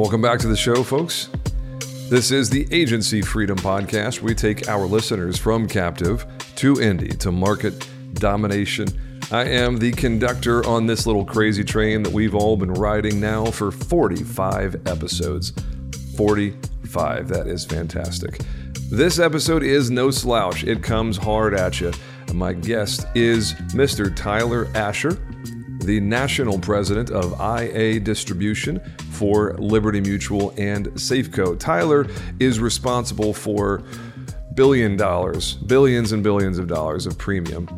Welcome back to the show, folks. This is the Agency Freedom Podcast. We take our listeners from captive to indie to market domination. I am the conductor on this little crazy train that we've all been riding now for 45 episodes. 45. That is fantastic. This episode is no slouch. It comes hard at you. My guest is Mr. Tyler Asher, the national president of IA Distribution for Liberty Mutual and Safeco. Tyler is responsible for billion dollars, billions and billions of dollars of premium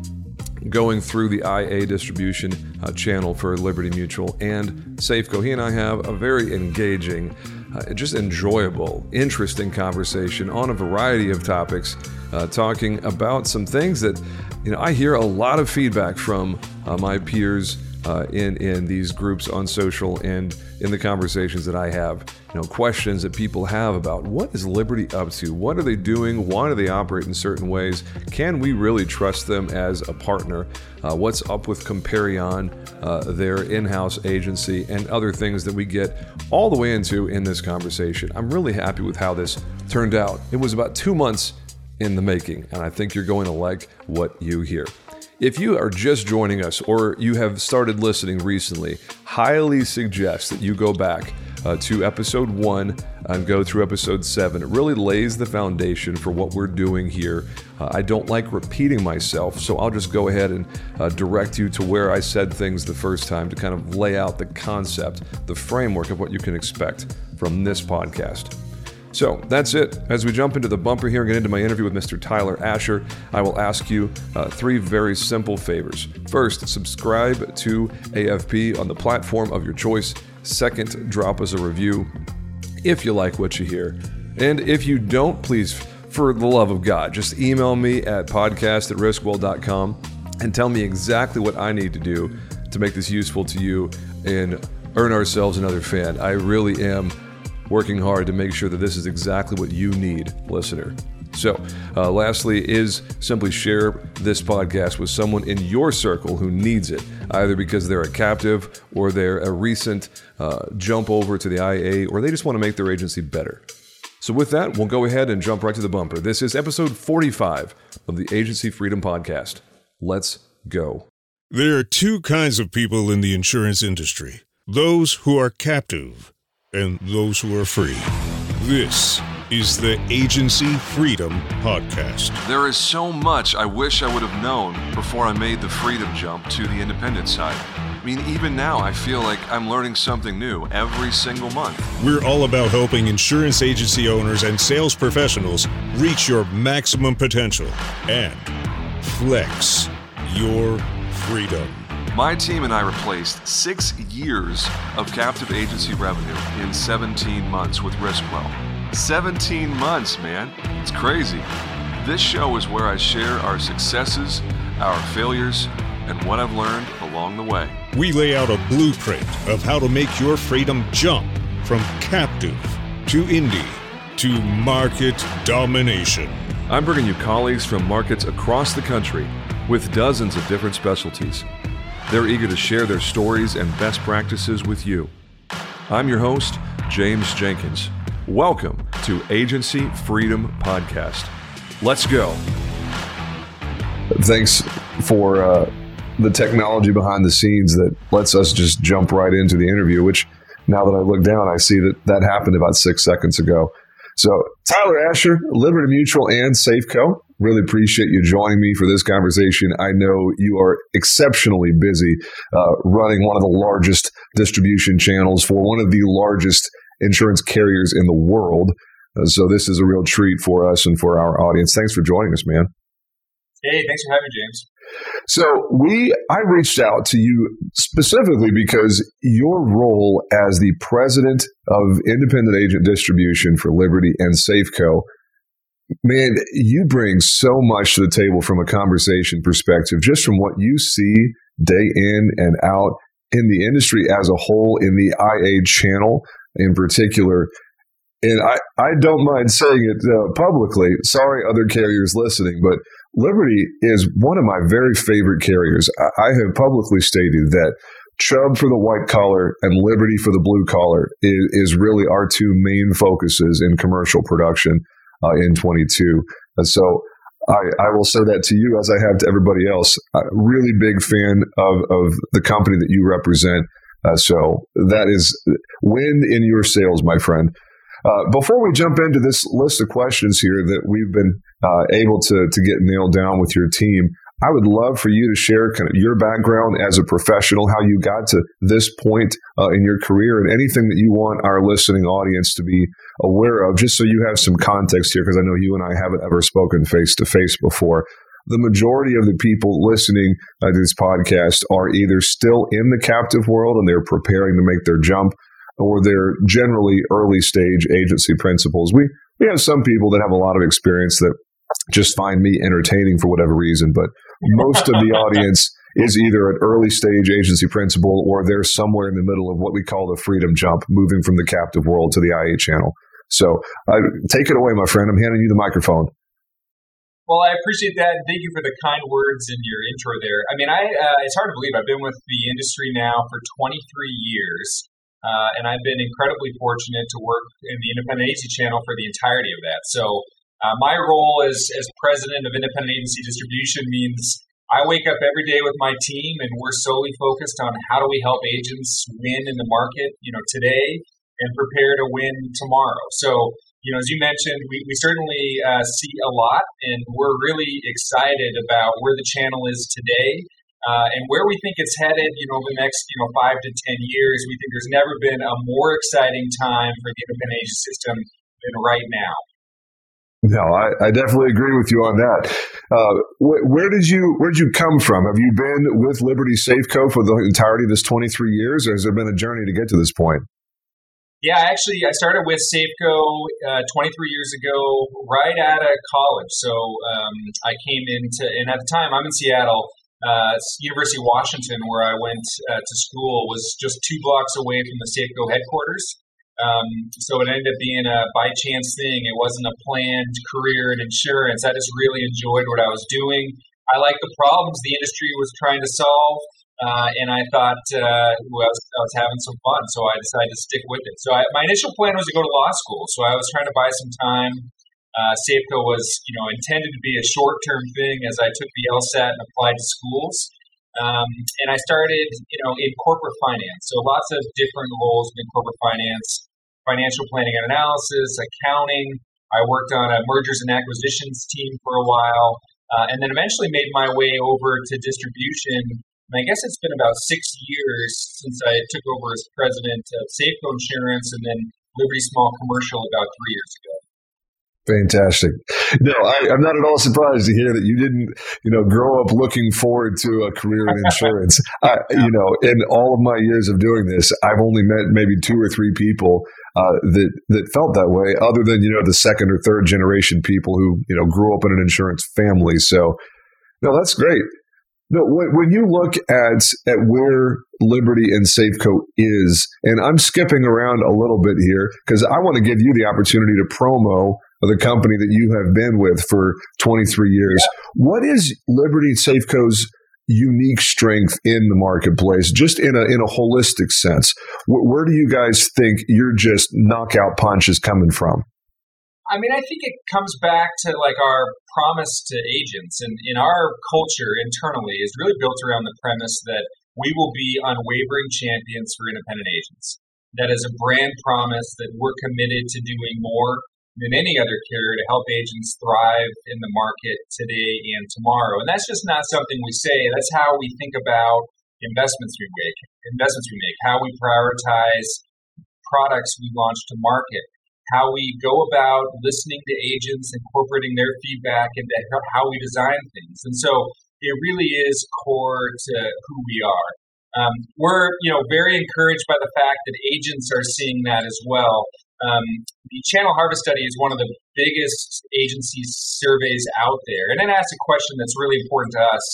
going through the IA distribution uh, channel for Liberty Mutual and Safeco. He and I have a very engaging, uh, just enjoyable, interesting conversation on a variety of topics, uh, talking about some things that, you know, I hear a lot of feedback from uh, my peers uh, in in these groups on social and in the conversations that I have. You know, questions that people have about what is Liberty up to? What are they doing? Why do they operate in certain ways? Can we really trust them as a partner? Uh, what's up with Comparion, uh, their in-house agency, and other things that we get all the way into in this conversation? I'm really happy with how this turned out. It was about two months in the making, and I think you're going to like what you hear. If you are just joining us or you have started listening recently, highly suggest that you go back uh, to episode one and go through episode seven. It really lays the foundation for what we're doing here. Uh, I don't like repeating myself, so I'll just go ahead and uh, direct you to where I said things the first time to kind of lay out the concept, the framework of what you can expect from this podcast. So that's it. As we jump into the bumper here and get into my interview with Mr. Tyler Asher, I will ask you uh, three very simple favors. First, subscribe to AFP on the platform of your choice. Second, drop us a review if you like what you hear. And if you don't, please, for the love of God, just email me at podcast at riskwell.com and tell me exactly what I need to do to make this useful to you and earn ourselves another fan. I really am working hard to make sure that this is exactly what you need, listener. So, uh, lastly, is simply share this podcast with someone in your circle who needs it, either because they're a captive or they're a recent uh, jump over to the IA or they just want to make their agency better. So, with that, we'll go ahead and jump right to the bumper. This is episode 45 of the Agency Freedom Podcast. Let's go. There are two kinds of people in the insurance industry those who are captive and those who are free. This is the Agency Freedom Podcast. There is so much I wish I would have known before I made the freedom jump to the independent side. I mean, even now, I feel like I'm learning something new every single month. We're all about helping insurance agency owners and sales professionals reach your maximum potential and flex your freedom. My team and I replaced six years of captive agency revenue in 17 months with Riskwell. 17 months, man. It's crazy. This show is where I share our successes, our failures, and what I've learned along the way. We lay out a blueprint of how to make your freedom jump from captive to indie to market domination. I'm bringing you colleagues from markets across the country with dozens of different specialties. They're eager to share their stories and best practices with you. I'm your host, James Jenkins. Welcome to Agency Freedom Podcast. Let's go. Thanks for uh, the technology behind the scenes that lets us just jump right into the interview, which now that I look down, I see that that happened about six seconds ago. So, Tyler Asher, Liberty Mutual and Safeco, really appreciate you joining me for this conversation. I know you are exceptionally busy uh, running one of the largest distribution channels for one of the largest insurance carriers in the world. Uh, so, this is a real treat for us and for our audience. Thanks for joining us, man. Hey, thanks for having me, James. So we, I reached out to you specifically because your role as the president of independent agent distribution for Liberty and Safeco, man, you bring so much to the table from a conversation perspective, just from what you see day in and out in the industry as a whole, in the IA channel in particular. And I, I don't mind saying it uh, publicly. Sorry, other carriers listening, but Liberty is one of my very favorite carriers. I have publicly stated that Chubb for the white collar and Liberty for the blue collar is, is really our two main focuses in commercial production in 22. And so I, I, will say that to you as I have to everybody else. A really big fan of, of the company that you represent. Uh, so that is win in your sales, my friend. Uh, before we jump into this list of questions here that we've been uh, able to, to get nailed down with your team, I would love for you to share kind of your background as a professional, how you got to this point uh, in your career, and anything that you want our listening audience to be aware of, just so you have some context here, because I know you and I haven't ever spoken face to face before. The majority of the people listening uh, to this podcast are either still in the captive world and they're preparing to make their jump, or they're generally early stage agency principals. We we have some people that have a lot of experience that just find me entertaining for whatever reason. But most of the audience is either an early stage agency principal or they're somewhere in the middle of what we call the freedom jump, moving from the captive world to the IA channel. So uh, take it away, my friend. I'm handing you the microphone. Well, I appreciate that. Thank you for the kind words in your intro there. I mean, I uh, it's hard to believe I've been with the industry now for 23 years, uh, and I've been incredibly fortunate to work in the independent agency channel for the entirety of that. So uh, my role as, as president of independent agency distribution means I wake up every day with my team and we're solely focused on how do we help agents win in the market, you know, today and prepare to win tomorrow. So, you know, as you mentioned, we, we certainly uh, see a lot and we're really excited about where the channel is today uh, and where we think it's headed, you know, over the next, you know, five to 10 years. We think there's never been a more exciting time for the independent agency system than right now. No, I, I, definitely agree with you on that. Uh, wh- where did you where did you come from? Have you been with Liberty Safeco for the entirety of this 23 years, or has there been a journey to get to this point? Yeah, actually, I started with Safeco uh, 23 years ago, right out of college. So um, I came into, and at the time, I'm in Seattle. Uh, University of Washington, where I went uh, to school, was just two blocks away from the Safeco headquarters. Um, so it ended up being a by chance thing. It wasn't a planned career in insurance. I just really enjoyed what I was doing. I liked the problems the industry was trying to solve, uh, and I thought uh, well, I, was, I, was, having some fun. So I decided to stick with it. So I, my initial plan was to go to law school. So I was trying to buy some time. Uh, Safeco was, you know, intended to be a short-term thing as I took the LSAT and applied to schools. Um, and I started, you know, in corporate finance. So lots of different roles in corporate finance, financial planning and analysis, accounting. I worked on a mergers and acquisitions team for a while, uh, and then eventually made my way over to distribution. And I guess it's been about six years since I took over as president of Safeco Insurance and then Liberty Small Commercial about three years ago. Fantastic. No, I, am not at all surprised to hear that you didn't, you know, grow up looking forward to a career in insurance. I, you know, in all of my years of doing this, I've only met maybe two or three people uh, that that felt that way, other than you know the second or third generation people who you know grew up in an insurance family. So, no, that's great. No, when you look at at where Liberty and Safeco is, and I'm skipping around a little bit here because I want to give you the opportunity to promo the company that you have been with for 23 years. Yeah. What is Liberty Safeco's unique strength in the marketplace, just in a in a holistic sense? Where, where do you guys think your just knockout punch is coming from? I mean, I think it comes back to like our promise to agents, and in our culture internally is really built around the premise that we will be unwavering champions for independent agents. That is a brand promise that we're committed to doing more than any other carrier to help agents thrive in the market today and tomorrow. And that's just not something we say. That's how we think about investments we make, investments we make, how we prioritize products we launch to market, how we go about listening to agents, incorporating their feedback into how we design things. And so it really is core to who we are. Um, we're, you know, very encouraged by the fact that agents are seeing that as well. Um, the Channel Harvest Study is one of the biggest agency surveys out there, and it asks a question that's really important to us.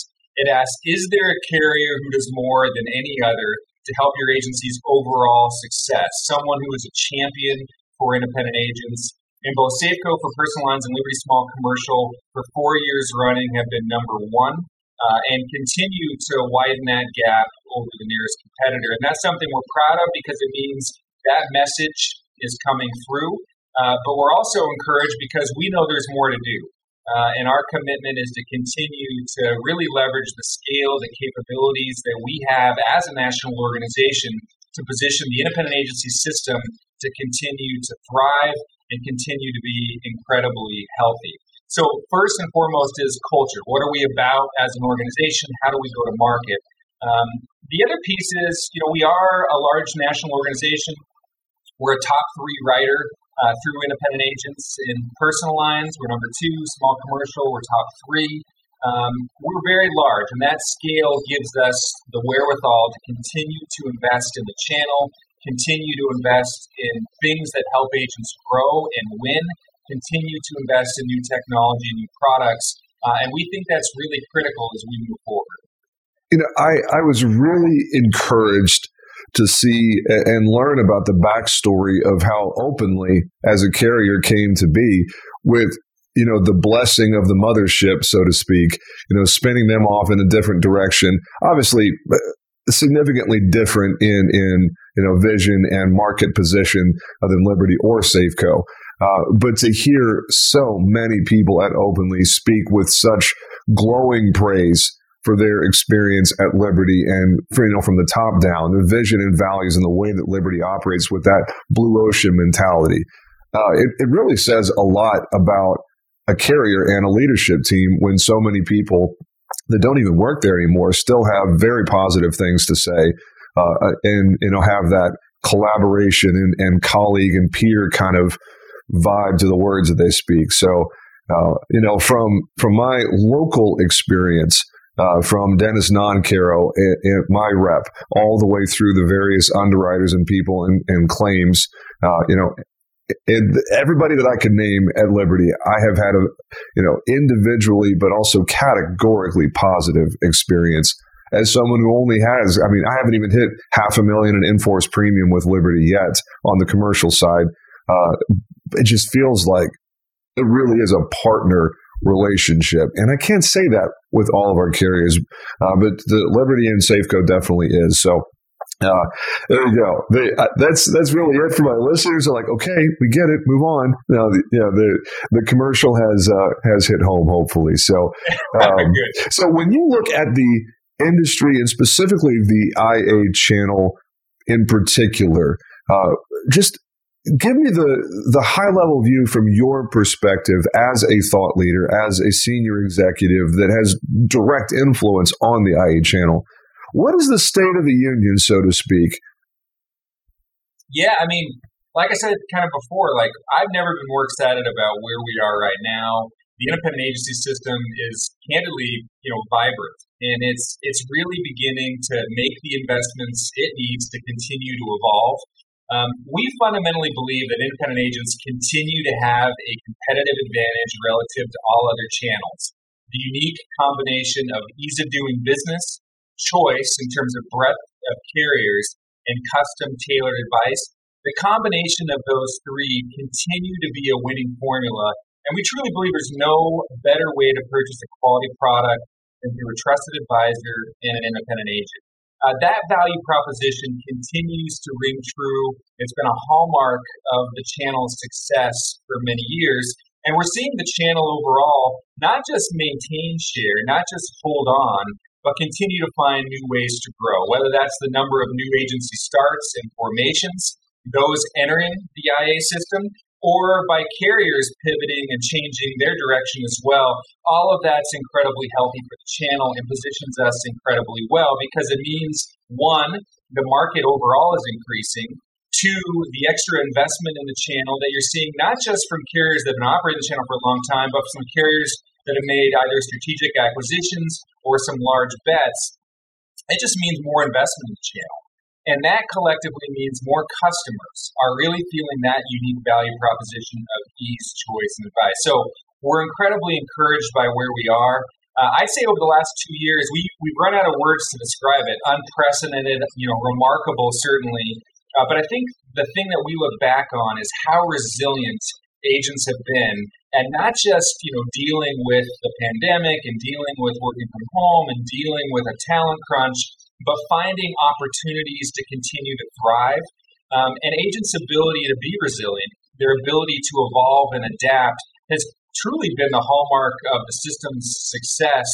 It asks, is there a carrier who does more than any other to help your agency's overall success? Someone who is a champion for independent agents. And both Safeco for personal lines and Liberty Small Commercial for four years running have been number one uh, and continue to widen that gap over the nearest competitor. And that's something we're proud of because it means that message is coming through. Uh, but we're also encouraged because we know there's more to do. Uh, and our commitment is to continue to really leverage the scale, the capabilities that we have as a national organization to position the independent agency system to continue to thrive and continue to be incredibly healthy. So, first and foremost is culture. What are we about as an organization? How do we go to market? Um, the other piece is, you know, we are a large national organization. We're a top three writer uh, through independent agents in personal lines. We're number two, small commercial. We're top three. Um, we're very large, and that scale gives us the wherewithal to continue to invest in the channel, continue to invest in things that help agents grow and win, continue to invest in new technology and new products. Uh, and we think that's really critical as we move forward. You know, I, I was really encouraged to see and learn about the backstory of how openly, as a carrier, came to be with you know the blessing of the mothership, so to speak. You know, spinning them off in a different direction. Obviously, uh, significantly different in in you know vision and market position than Liberty or Safeco. Uh, but to hear so many people at Openly speak with such glowing praise for their experience at Liberty and for, you know from the top down, the vision and values and the way that Liberty operates with that blue ocean mentality. Uh, it, it really says a lot about a carrier and a leadership team when so many people that don't even work there anymore still have very positive things to say uh, uh, and you know have that collaboration and, and, colleague and peer kind of vibe to the words that they speak. So uh, you know from from my local experience. Uh, from Dennis Noncaro, my rep, all the way through the various underwriters and people and, and claims, uh, you know, everybody that I could name at Liberty, I have had a, you know, individually, but also categorically positive experience as someone who only has, I mean, I haven't even hit half a million in in-force premium with Liberty yet on the commercial side. Uh, it just feels like it really is a partner relationship. And I can't say that with all of our carriers, uh, but the Liberty and Safeco definitely is. So uh, there you go. They, uh, that's that's really it for my listeners. Are like, okay, we get it. Move on. Now, the, you know, the the commercial has uh, has hit home. Hopefully, so um, so when you look at the industry and specifically the IA channel in particular, uh, just give me the the high level view from your perspective as a thought leader, as a senior executive that has direct influence on the IA channel. What is the state of the union, so to speak? Yeah, I mean, like I said kind of before, like I've never been more excited about where we are right now. The independent agency system is candidly, you know, vibrant, and it's it's really beginning to make the investments it needs to continue to evolve. Um, we fundamentally believe that independent agents continue to have a competitive advantage relative to all other channels. The unique combination of ease of doing business, choice in terms of breadth of carriers and custom tailored advice, the combination of those three continue to be a winning formula. And we truly believe there's no better way to purchase a quality product than through a trusted advisor and an independent agent. Uh, that value proposition continues to ring true. It's been a hallmark of the channel's success for many years. And we're seeing the channel overall not just maintain share, not just hold on, but continue to find new ways to grow, whether that's the number of new agency starts and formations, those entering the IA system, or by carriers pivoting and changing their direction as well. All of that's incredibly healthy for the channel and positions us incredibly well because it means one, the market overall is increasing. Two, the extra investment in the channel that you're seeing, not just from carriers that have been operating the channel for a long time, but from carriers that have made either strategic acquisitions or some large bets, it just means more investment in the channel. And that collectively means more customers are really feeling that unique value proposition of ease, choice, and advice. So we're incredibly encouraged by where we are. Uh, I'd say over the last two years, we, we've run out of words to describe it. Unprecedented, you know, remarkable, certainly. Uh, but I think the thing that we look back on is how resilient agents have been, and not just you know dealing with the pandemic and dealing with working from home and dealing with a talent crunch, but finding opportunities to continue to thrive. Um, and agents' ability to be resilient, their ability to evolve and adapt, has truly been the hallmark of the system's success,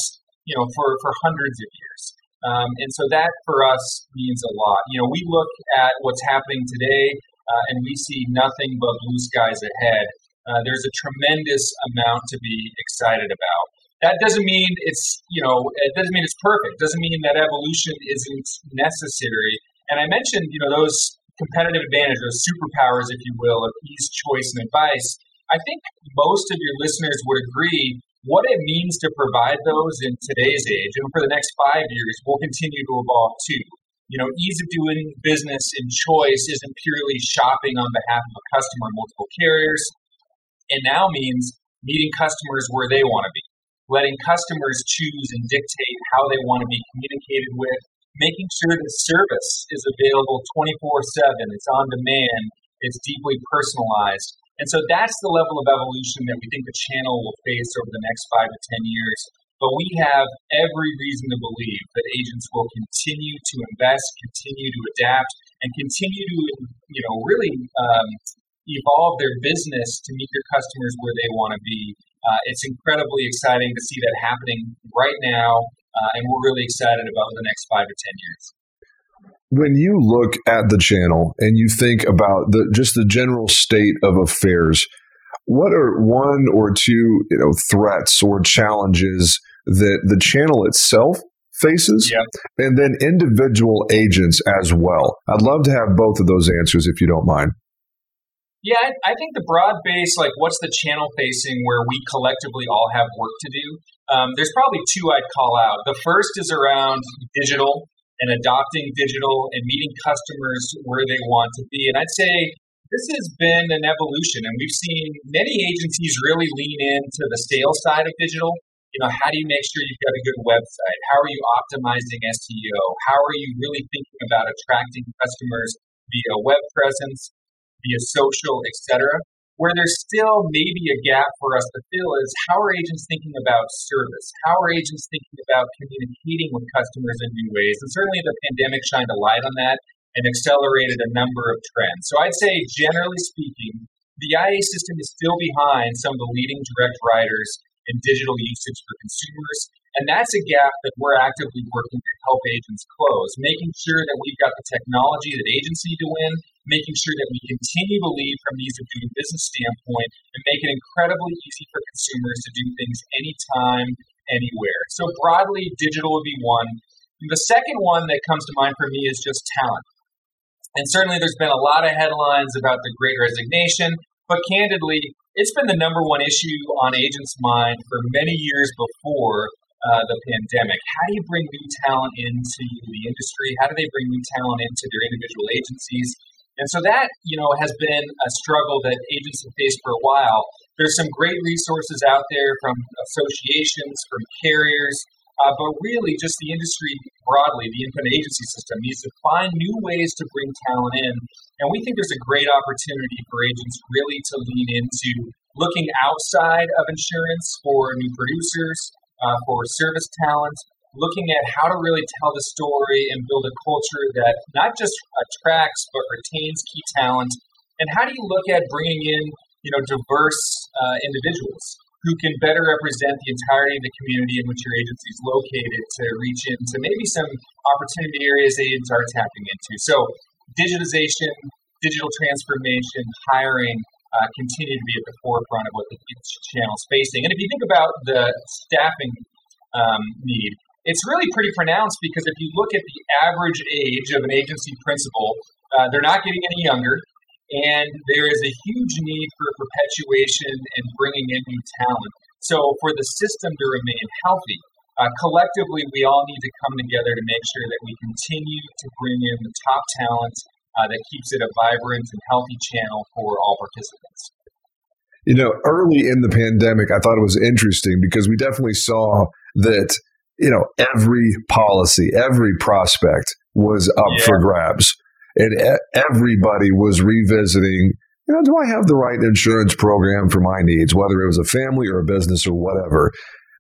you know, for, for hundreds of years. Um, and so that for us means a lot. You know, we look at what's happening today uh, and we see nothing but blue skies ahead. Uh, there's a tremendous amount to be excited about. That doesn't mean it's, you know, it doesn't mean it's perfect. It doesn't mean that evolution isn't necessary. And I mentioned, you know, those competitive advantages, those superpowers, if you will, of ease, choice, and advice. I think most of your listeners would agree what it means to provide those in today's age and for the next five years will continue to evolve too. You know, ease of doing business and choice isn't purely shopping on behalf of a customer multiple carriers. It now means meeting customers where they want to be, letting customers choose and dictate how they want to be communicated with, making sure that service is available 24 7, it's on demand, it's deeply personalized, and so that's the level of evolution that we think the channel will face over the next five to 10 years. But we have every reason to believe that agents will continue to invest, continue to adapt, and continue to, you know, really um, evolve their business to meet their customers where they want to be. Uh, it's incredibly exciting to see that happening right now, uh, and we're really excited about the next five to 10 years. When you look at the channel and you think about the just the general state of affairs, what are one or two you know threats or challenges that the channel itself faces? Yep. and then individual agents as well. I'd love to have both of those answers if you don't mind yeah i, think the broad base like what's the channel facing where we collectively all have work to do um, there's probably two i'd call out the first is around digital and adopting digital and meeting customers where they want to be. And I'd say this has been an evolution, and we've seen many agencies really lean into the sales side of digital. You know, how do you make sure you've got a good website? How are you optimizing SEO? How are you really thinking about attracting customers via web presence, via social, etc.? Where there's still maybe a gap for us to fill is how are agents thinking about service? How are agents thinking about communicating with customers in new ways? And certainly the pandemic shined a light on that and accelerated a number of trends. So I'd say, generally speaking, the IA system is still behind some of the leading direct writers in digital usage for consumers. And that's a gap that we're actively working to help agents close, making sure that we've got the technology that agents need to win, making sure that we continue to lead from the ease of doing business standpoint, and make it incredibly easy for consumers to do things anytime, anywhere. So broadly, digital would be one. The second one that comes to mind for me is just talent. And certainly there's been a lot of headlines about the great resignation, but candidly, it's been the number one issue on agents' mind for many years before uh, the pandemic. How do you bring new talent into the industry? How do they bring new talent into their individual agencies? And so that, you know, has been a struggle that agents have faced for a while. There's some great resources out there from associations, from carriers, uh, but really just the industry broadly, the independent agency system needs to find new ways to bring talent in. And we think there's a great opportunity for agents really to lean into looking outside of insurance for new producers, uh, for service talent, looking at how to really tell the story and build a culture that not just attracts but retains key talent. And how do you look at bringing in, you know, diverse uh, individuals who can better represent the entirety of the community in which your agency is located to reach into maybe some opportunity areas agents are tapping into. So, digitization, digital transformation, hiring, uh, continue to be at the forefront of what the channel is facing. And if you think about the staffing um, need, it's really pretty pronounced because if you look at the average age of an agency principal, uh, they're not getting any younger, and there is a huge need for perpetuation and bringing in new talent. So, for the system to remain healthy, uh, collectively, we all need to come together to make sure that we continue to bring in the top talent uh, that keeps it a vibrant and healthy channel for all participants. You know, early in the pandemic, I thought it was interesting because we definitely saw that, you know, every policy, every prospect was up yeah. for grabs. And everybody was revisiting you know, do I have the right insurance program for my needs, whether it was a family or a business or whatever?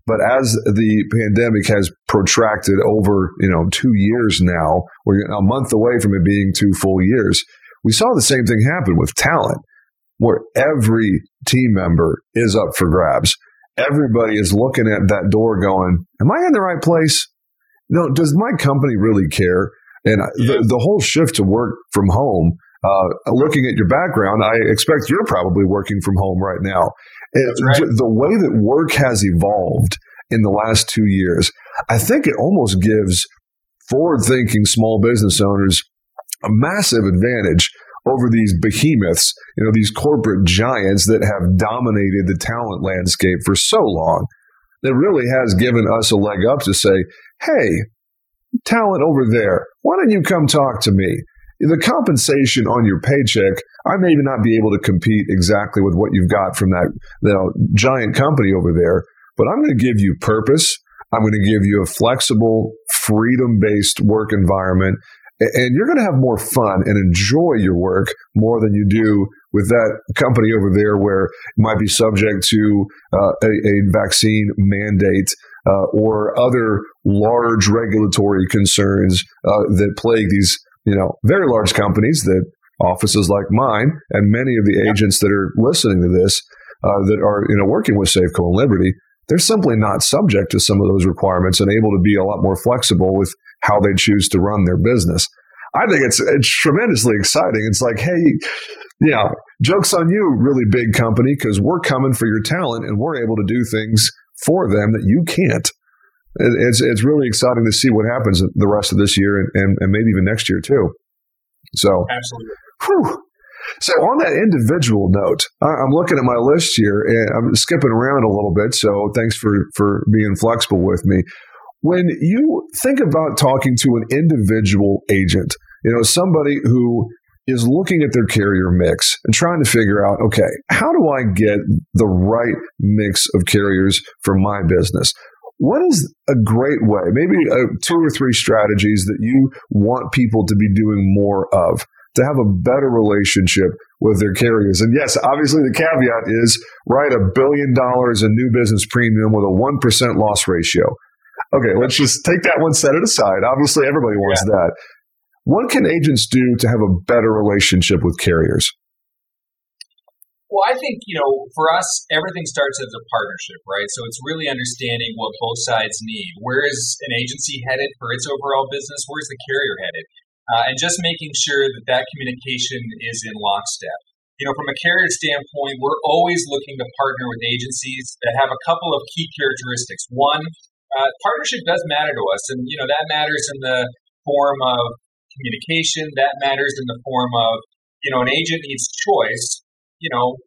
But as the pandemic has protracted over, you know, two years now, we're a month away from it being two full years. We saw the same thing happen with talent, where every team member is up for grabs. Everybody is looking at that door going, Am I in the right place? No, does my company really care? And the, the whole shift to work from home, uh, looking at your background, I expect you're probably working from home right now. Right. The way that work has evolved in the last two years, I think it almost gives forward thinking small business owners a massive advantage over these behemoths, you know, these corporate giants that have dominated the talent landscape for so long. That really has given us a leg up to say, hey, talent over there, why don't you come talk to me? The compensation on your paycheck, I may not be able to compete exactly with what you've got from that you know, giant company over there, but I'm going to give you purpose. I'm going to give you a flexible, freedom based work environment and you're going to have more fun and enjoy your work more than you do with that company over there where it might be subject to uh, a, a, vaccine mandate uh, or other large regulatory concerns uh, that plague these you know very large companies that offices like mine and many of the agents that are listening to this uh, that are you know working with Safeco and Liberty they're simply not subject to some of those requirements and able to be a lot more flexible with how they choose to run their business. I think it's it's tremendously exciting. It's like, hey, yeah, jokes on you, really big company, because we're coming for your talent and we're able to do things for them that you can't. It's it's really exciting to see what happens the rest of this year and, and, and maybe even next year too. So absolutely. Whew. So on that individual note, I'm looking at my list here and I'm skipping around a little bit. So thanks for for being flexible with me. When you think about talking to an individual agent, you know, somebody who is looking at their carrier mix and trying to figure out, okay, how do I get the right mix of carriers for my business? What is a great way, maybe uh, two or three strategies that you want people to be doing more of to have a better relationship with their carriers? And yes, obviously the caveat is write a billion dollars in new business premium with a 1% loss ratio. Okay, let's just take that one, set it aside. Obviously, everybody wants yeah. that. What can agents do to have a better relationship with carriers? Well, I think, you know, for us, everything starts as a partnership, right? So it's really understanding what both sides need. Where is an agency headed for its overall business? Where's the carrier headed? Uh, and just making sure that that communication is in lockstep. You know, from a carrier standpoint, we're always looking to partner with agencies that have a couple of key characteristics. One, uh, partnership does matter to us, and you know that matters in the form of communication. That matters in the form of you know an agent needs choice. You know,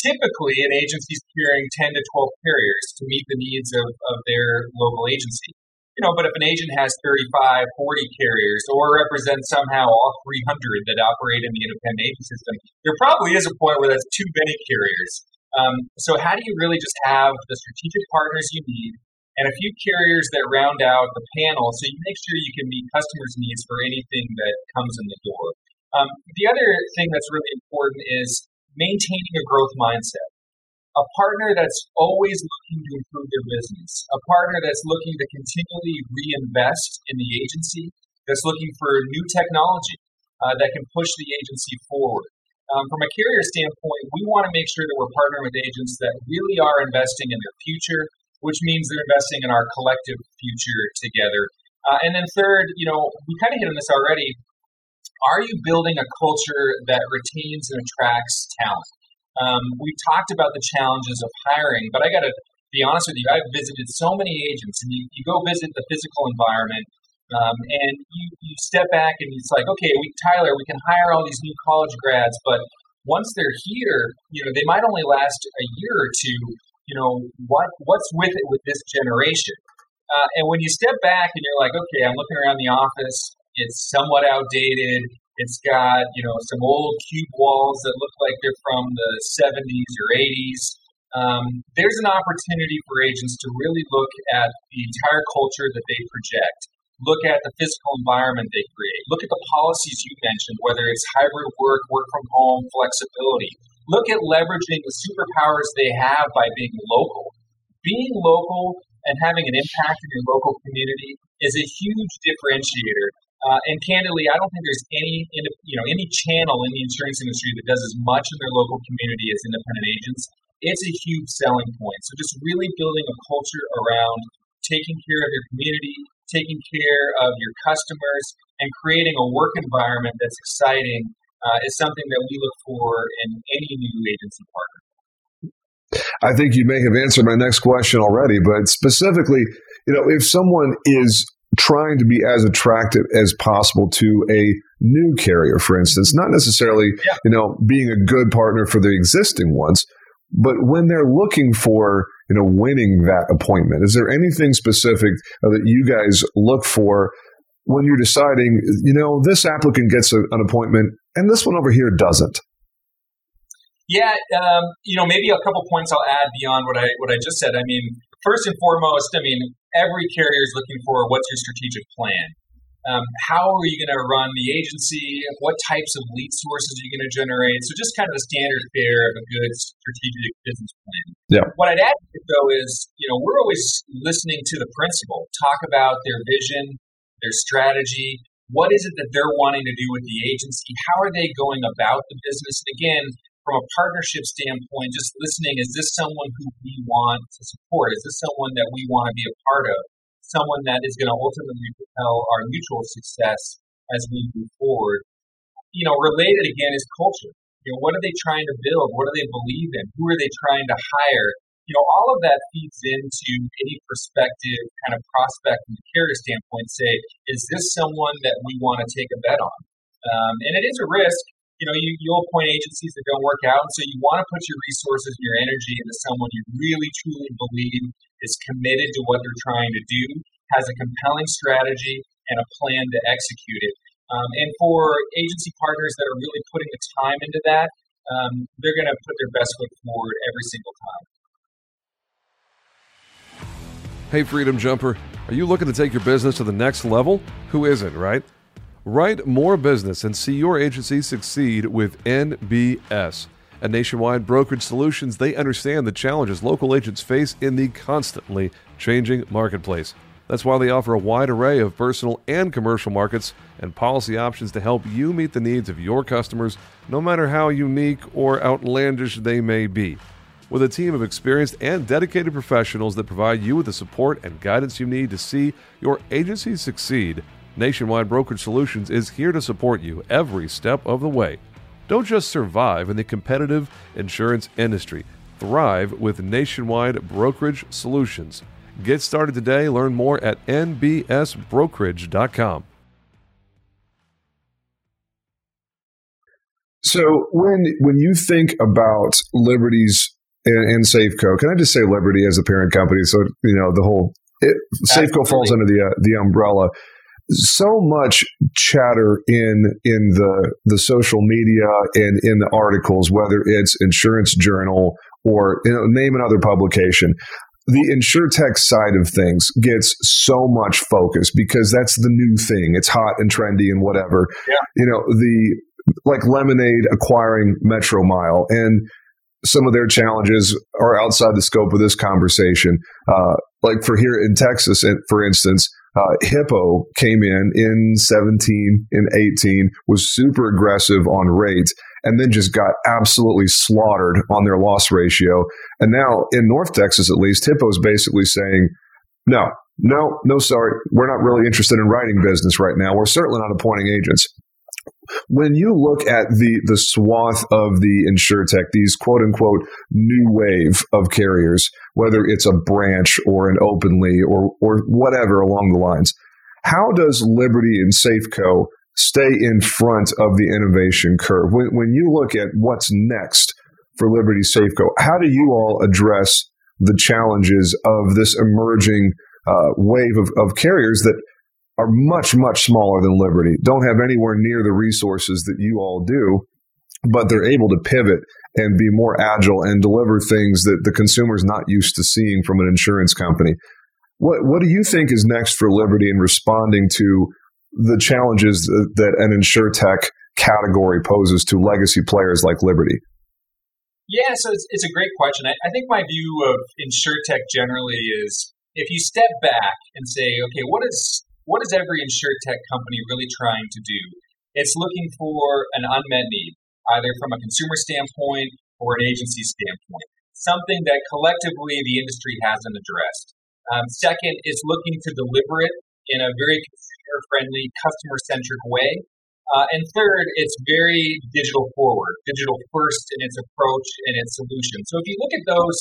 typically an agency is carrying ten to twelve carriers to meet the needs of, of their local agency. You know, but if an agent has 35, 40 carriers or represents somehow all 300 that operate in the independent agent system, there probably is a point where that's too many carriers. Um, so how do you really just have the strategic partners you need and a few carriers that round out the panel so you make sure you can meet customers' needs for anything that comes in the door. Um, the other thing that's really important is maintaining a growth mindset. A partner that's always looking to improve their business, a partner that's looking to continually reinvest in the agency, that's looking for new technology uh, that can push the agency forward. Um, from a carrier standpoint, we want to make sure that we're partnering with agents that really are investing in their future, which means they're investing in our collective future together. Uh, and then third, you know, we kind of hit on this already. Are you building a culture that retains and attracts talent? Um, we've talked about the challenges of hiring, but I got to be honest with you. I've visited so many agents, and you, you go visit the physical environment, um, and you, you step back and it's like, okay, we Tyler, we can hire all these new college grads, but once they're here, you know, they might only last a year or two you know, what what's with it with this generation? Uh, and when you step back and you're like, okay, I'm looking around the office, it's somewhat outdated. It's got, you know, some old cube walls that look like they're from the 70s or 80s. Um, there's an opportunity for agents to really look at the entire culture that they project. Look at the physical environment they create. Look at the policies you mentioned, whether it's hybrid work, work from home, flexibility. Look at leveraging the superpowers they have by being local. Being local and having an impact in your local community is a huge differentiator. Uh, and candidly, I don't think there's any you know any channel in the insurance industry that does as much in their local community as independent agents. It's a huge selling point. So just really building a culture around taking care of your community, taking care of your customers, and creating a work environment that's exciting uh, is something that we look for in any new agency partner. I think you may have answered my next question already, but specifically, you know, if someone is trying to be as attractive as possible to a new carrier, for instance, not necessarily, yeah. you know, being a good partner for the existing ones, but when they're looking for, you know, winning that appointment, is there anything specific that you guys look for when you're deciding, you know, this applicant gets a, an appointment and this one over here doesn't? Yeah, um, you know, maybe a couple points I'll add beyond what I what I just said. I mean, first and foremost, I mean, every carrier is looking for what's your strategic plan. Um, how are you going to run the agency? What types of lead sources are you going to generate? So just kind of the standard fare of a good strategic business plan. Yeah. What I'd add though is, you know, we're always listening to the principal talk about their vision, their strategy. What is it that they're wanting to do with the agency? How are they going about the business? And again, from a partnership standpoint, just listening, is this someone who we want to support? Is this someone that we want to be a part of? Someone that is going to ultimately propel our mutual success as we move forward. You know, related again is culture. You know, what are they trying to build? What do they believe in? Who are they trying to hire? You know, all of that feeds into any prospective kind of prospect from the carrier standpoint. Say, is this someone that we want to take a bet on? Um, and it is a risk you know, you, you'll appoint agencies that don't work out. And so you want to put your resources and your energy into someone you really, truly believe is committed to what they're trying to do, has a compelling strategy and a plan to execute it. Um, and for agency partners that are really putting the time into that, um, they're going to put their best foot forward every single time. Hey, Freedom Jumper, are you looking to take your business to the next level? Who isn't, right? Write more business and see your agency succeed with NBS. At Nationwide Brokerage Solutions, they understand the challenges local agents face in the constantly changing marketplace. That's why they offer a wide array of personal and commercial markets and policy options to help you meet the needs of your customers, no matter how unique or outlandish they may be. With a team of experienced and dedicated professionals that provide you with the support and guidance you need to see your agency succeed, Nationwide Brokerage Solutions is here to support you every step of the way. Don't just survive in the competitive insurance industry, thrive with Nationwide Brokerage Solutions. Get started today. Learn more at nbsbrokerage.com. So when when you think about Liberty's and, and Safeco, can I just say Liberty as a parent company? So you know the whole it, Safeco falls under the uh, the umbrella so much chatter in in the the social media and in the articles, whether it's Insurance Journal or you know, name another publication. The insurtech side of things gets so much focus because that's the new thing. It's hot and trendy and whatever. Yeah. You know the like Lemonade acquiring Metromile and some of their challenges are outside the scope of this conversation. Uh, like for here in Texas, for instance, uh, Hippo came in in 17 and 18, was super aggressive on rates, and then just got absolutely slaughtered on their loss ratio. And now in North Texas, at least, Hippo's basically saying, no, no, no, sorry, we're not really interested in writing business right now. We're certainly not appointing agents when you look at the the swath of the insurtech, these quote unquote new wave of carriers, whether it's a branch or an openly or or whatever along the lines, how does Liberty and Safeco stay in front of the innovation curve? When when you look at what's next for Liberty Safeco, how do you all address the challenges of this emerging uh, wave of, of carriers that are much, much smaller than Liberty, don't have anywhere near the resources that you all do, but they're able to pivot and be more agile and deliver things that the consumer is not used to seeing from an insurance company. What what do you think is next for Liberty in responding to the challenges that an insurtech category poses to legacy players like Liberty? Yeah, so it's, it's a great question. I, I think my view of insurtech generally is if you step back and say, okay, what is what is every insurtech company really trying to do? It's looking for an unmet need, either from a consumer standpoint or an agency standpoint, something that collectively the industry hasn't addressed. Um, second, is looking to deliver it in a very consumer friendly, customer centric way uh, and third, it's very digital forward, digital first in its approach and its solution. So if you look at those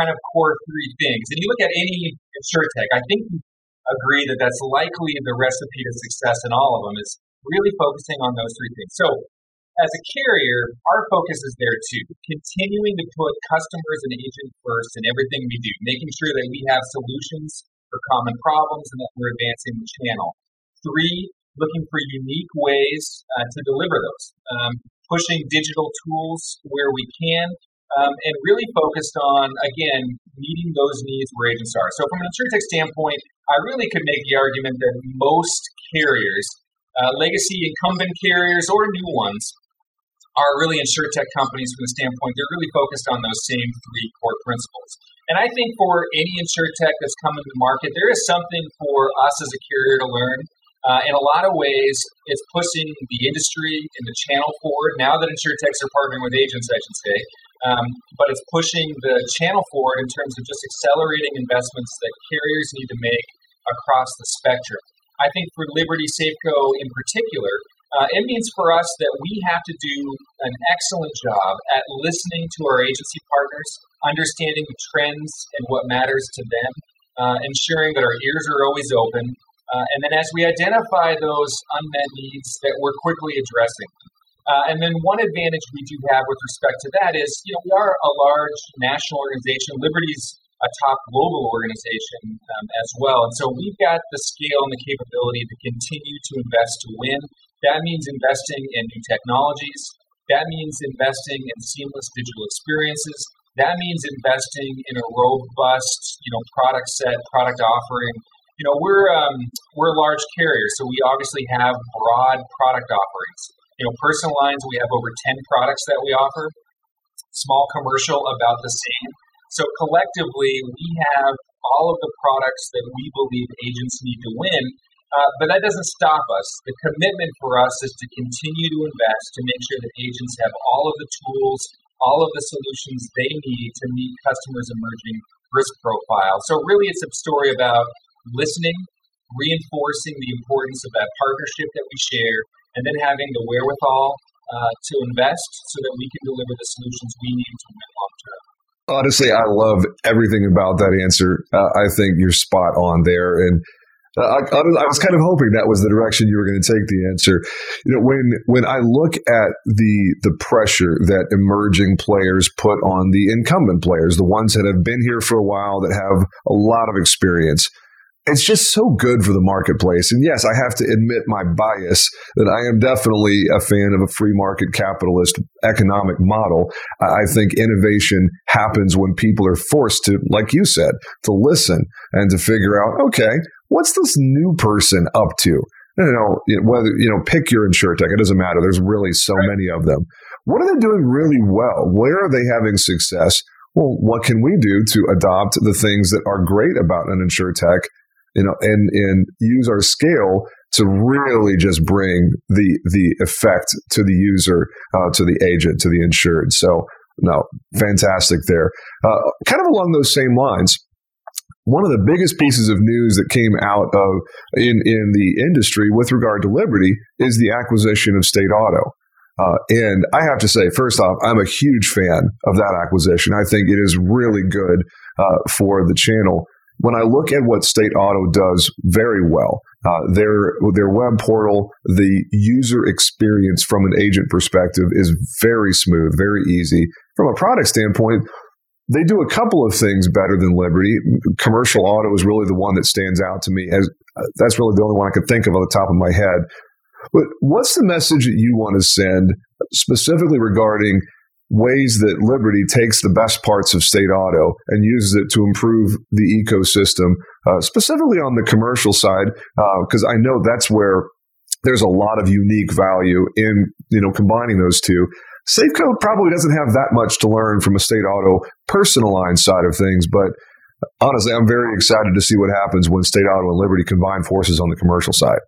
kind of core three things, and you look at any insurtech, I think agree that that's likely the recipe to success in all of them is really focusing on those three things. So as a carrier, our focus is there too, continuing to put customers and agents first in everything we do, making sure that we have solutions for common problems and that we're advancing the channel. Three, looking for unique ways uh, to deliver those, um, pushing digital tools where we can, um, and really focused on, again, meeting those needs where agents are. So, from an insurtech standpoint, I really could make the argument that most carriers, uh, legacy incumbent carriers or new ones, are really insurtech companies from the standpoint they're really focused on those same three core principles. And I think for any insurtech that's coming to the market, there is something for us as a carrier to learn. Uh, in a lot of ways, it's pushing the industry and the channel forward. Now that insurtechs are partnering with agents, I should say, um, but it's pushing the channel forward in terms of just accelerating investments that carriers need to make across the spectrum. I think for Liberty Safeco in particular, uh, it means for us that we have to do an excellent job at listening to our agency partners, understanding the trends and what matters to them, uh, ensuring that our ears are always open, uh, and then as we identify those unmet needs, that we're quickly addressing. Uh, and then one advantage we do have with respect to that is, you know, we are a large national organization. Liberty's a top global organization um, as well. And so we've got the scale and the capability to continue to invest to win. That means investing in new technologies. That means investing in seamless digital experiences. That means investing in a robust, you know, product set, product offering you know, we're um, we're a large carrier, so we obviously have broad product offerings. You know, personal lines, we have over ten products that we offer. Small commercial, about the same. So collectively, we have all of the products that we believe agents need to win. Uh, but that doesn't stop us. The commitment for us is to continue to invest to make sure that agents have all of the tools, all of the solutions they need to meet customers' emerging risk profile. So really, it's a story about listening, reinforcing the importance of that partnership that we share, and then having the wherewithal uh, to invest so that we can deliver the solutions we need to win long term. Honestly, I love everything about that answer. Uh, I think you're spot on there. And uh, I, I, was kind of hoping that was the direction you were going to take the answer. You know, when when I look at the the pressure that emerging players put on the incumbent players, the ones that have been here for a while, that have a lot of experience, it's just so good for the marketplace. And yes, I have to admit my bias that I am definitely a fan of a free market capitalist economic model. I think innovation happens when people are forced to, like you said, to listen and to figure out, okay, what's this new person up to? You know, whether, you know, pick your insurtech. It doesn't matter. There's really so right. many of them. What are they doing really well? Where are they having success? Well, what can we do to adopt the things that are great about an insurtech you know, and and use our scale to really just bring the the effect to the user, uh, to the agent, to the insured. So, no, fantastic there. Uh, kind of along those same lines. One of the biggest pieces of news that came out of in in the industry with regard to Liberty is the acquisition of State Auto. Uh, and I have to say, first off, I'm a huge fan of that acquisition. I think it is really good uh, for the channel when I look at what State Auto does very well, uh, their their web portal, the user experience from an agent perspective is very smooth, very easy. From a product standpoint, they do a couple of things better than Liberty. Commercial auto is really the one that stands out to me as uh, that's really the only one I could think of on the top of my head. But what's the message that you want to send specifically regarding ways that Liberty takes the best parts of state auto and uses it to improve the ecosystem, uh, specifically on the commercial side, because uh, I know that's where there's a lot of unique value in you know combining those two. Safeco probably doesn't have that much to learn from a state auto personal line side of things, but honestly, I'm very excited to see what happens when State Auto and Liberty combine forces on the commercial side.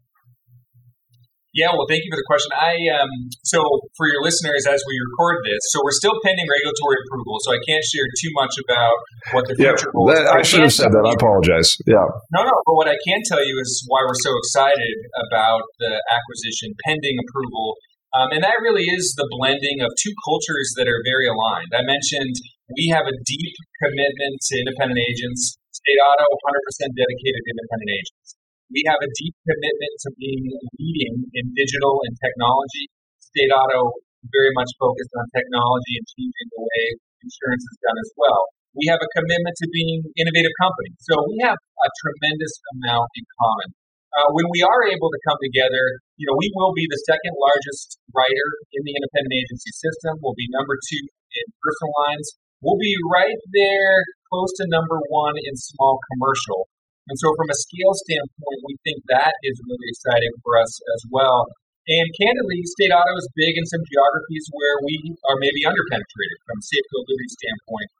Yeah, well, thank you for the question. I um, so for your listeners, as we record this, so we're still pending regulatory approval, so I can't share too much about what the future yeah, holds. I, I should have said that. I apologize. Yeah. No, no. But what I can tell you is why we're so excited about the acquisition pending approval, um, and that really is the blending of two cultures that are very aligned. I mentioned we have a deep commitment to independent agents. State Auto, 100% dedicated independent agents. We have a deep commitment to being leading in digital and technology. State Auto very much focused on technology and changing the way insurance is done as well. We have a commitment to being innovative company. So we have a tremendous amount in common. Uh, when we are able to come together, you know, we will be the second largest writer in the independent agency system. We'll be number two in personal lines. We'll be right there, close to number one in small commercial. And so, from a scale standpoint, we think that is really exciting for us as well. And candidly, state auto is big in some geographies where we are maybe underpenetrated from a Safeco Liberty standpoint.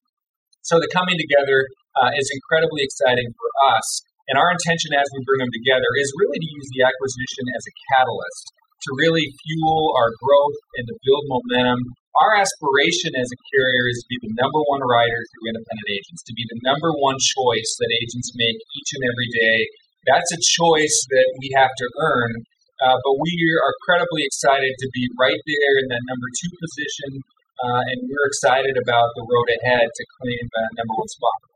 So, the coming together uh, is incredibly exciting for us. And our intention as we bring them together is really to use the acquisition as a catalyst to really fuel our growth and to build momentum our aspiration as a carrier is to be the number one writer through independent agents, to be the number one choice that agents make each and every day. That's a choice that we have to earn, uh, but we are incredibly excited to be right there in that number two position, uh, and we're excited about the road ahead to claim that number one spot.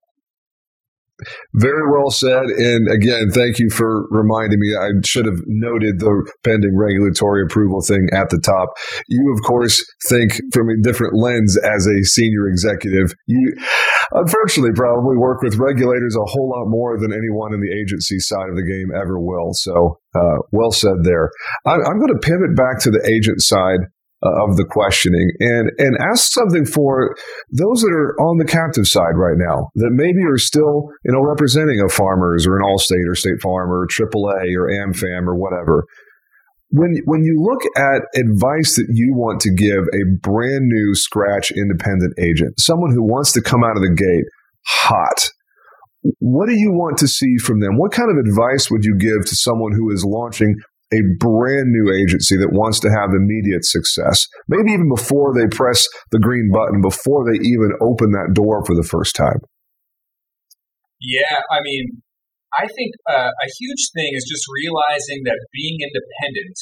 Very well said. And again, thank you for reminding me. I should have noted the pending regulatory approval thing at the top. You, of course, think from a different lens as a senior executive. You, unfortunately, probably work with regulators a whole lot more than anyone in the agency side of the game ever will. So, uh, well said there. I, I'm going to pivot back to the agent side uh, of the questioning and and ask something for those that are on the captive side right now that maybe are still you know representing a farmers or an Allstate or State Farm or AAA or AmFam or whatever. When when you look at advice that you want to give a brand new scratch independent agent, someone who wants to come out of the gate hot, what do you want to see from them? What kind of advice would you give to someone who is launching a brand new agency that wants to have immediate success, maybe even before they press the green button, before they even open that door for the first time? Yeah, I mean, I think uh, a huge thing is just realizing that being independent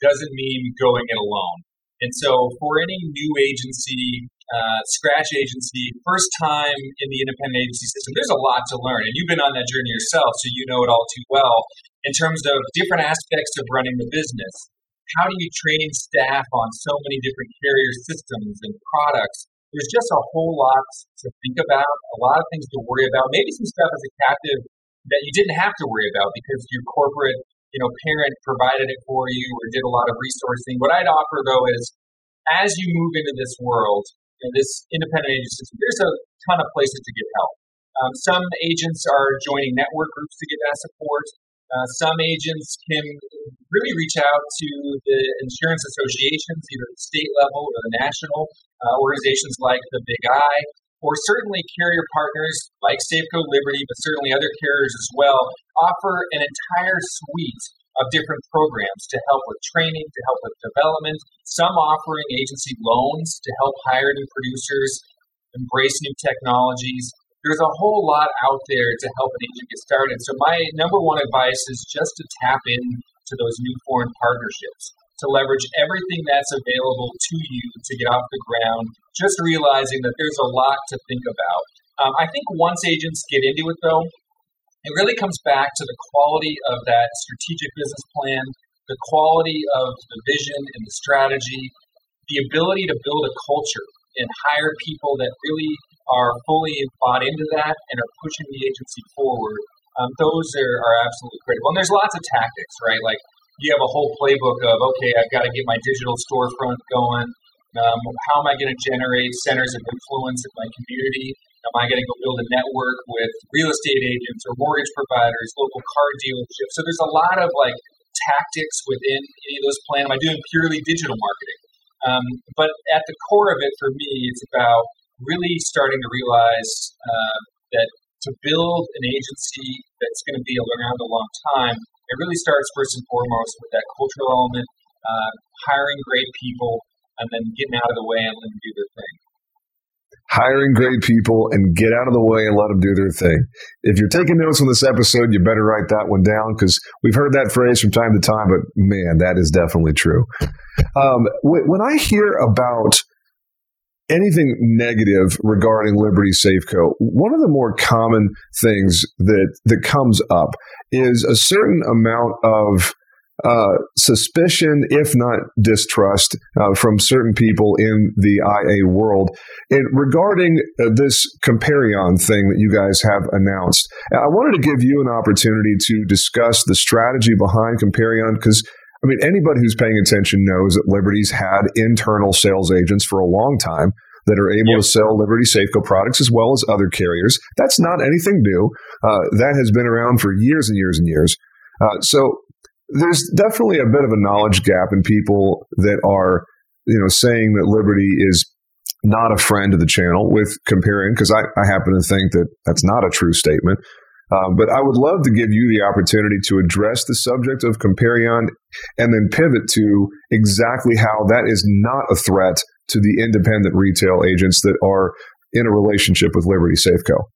doesn't mean going it alone. And so, for any new agency, uh, scratch agency, first time in the independent agency system, there's a lot to learn. And you've been on that journey yourself, so you know it all too well in terms of different aspects of running the business. How do you train staff on so many different carrier systems and products? There's just a whole lot to think about, a lot of things to worry about. Maybe some stuff as a captive that you didn't have to worry about because your corporate, you know, parent provided it for you or did a lot of resourcing. What I'd offer though is as you move into this world, this independent agency, there's a ton of places to get help. Um, some agents are joining network groups to get that support. Uh, some agents can really reach out to the insurance associations, either the state level or the national uh, organizations like the Big I, or certainly carrier partners like Safeco Liberty, but certainly other carriers as well, offer an entire suite of different programs to help with training, to help with development, some offering agency loans to help hire new producers, embrace new technologies, there's a whole lot out there to help an agent get started. So my number one advice is just to tap into those new foreign partnerships, to leverage everything that's available to you to get off the ground, just realizing that there's a lot to think about. Um, I think once agents get into it though, it really comes back to the quality of that strategic business plan, the quality of the vision and the strategy, the ability to build a culture and hire people that really are fully bought into that and are pushing the agency forward, um, those are, are absolutely critical. And there's lots of tactics, right? Like you have a whole playbook of, okay, I've got to get my digital storefront going. Um, how am I going to generate centers of influence in my community? Am I going to go build a network with real estate agents or mortgage providers, local car dealerships? So there's a lot of like tactics within any of those plans. Am I doing purely digital marketing? Um, but at the core of it, for me, it's about really starting to realize uh, that to build an agency that's going to be around a long time, it really starts first and foremost with that cultural element, uh, hiring great people, and then getting out of the way and letting them do their thing hiring great people and get out of the way and let them do their thing. If you're taking notes on this episode, you better write that one down because we've heard that phrase from time to time, but man, that is definitely true. Um, when I hear about anything negative regarding Liberty Safeco, one of the more common things that that comes up is a certain amount of uh, suspicion, if not distrust, uh, from certain people in the IA world. And regarding uh, this Comparion thing that you guys have announced, I wanted to give you an opportunity to discuss the strategy behind Comparion because. I mean, anybody who's paying attention knows that Liberty's had internal sales agents for a long time that are able yep. to sell Liberty Safeco products as well as other carriers. That's not anything new. Uh, that has been around for years and years and years. Uh, so there's definitely a bit of a knowledge gap in people that are, you know, saying that Liberty is not a friend of the channel with Comparion, because I, I happen to think that that's not a true statement. Um, but I would love to give you the opportunity to address the subject of Comparion and then pivot to exactly how that is not a threat to the independent retail agents that are in a relationship with Liberty Safeco.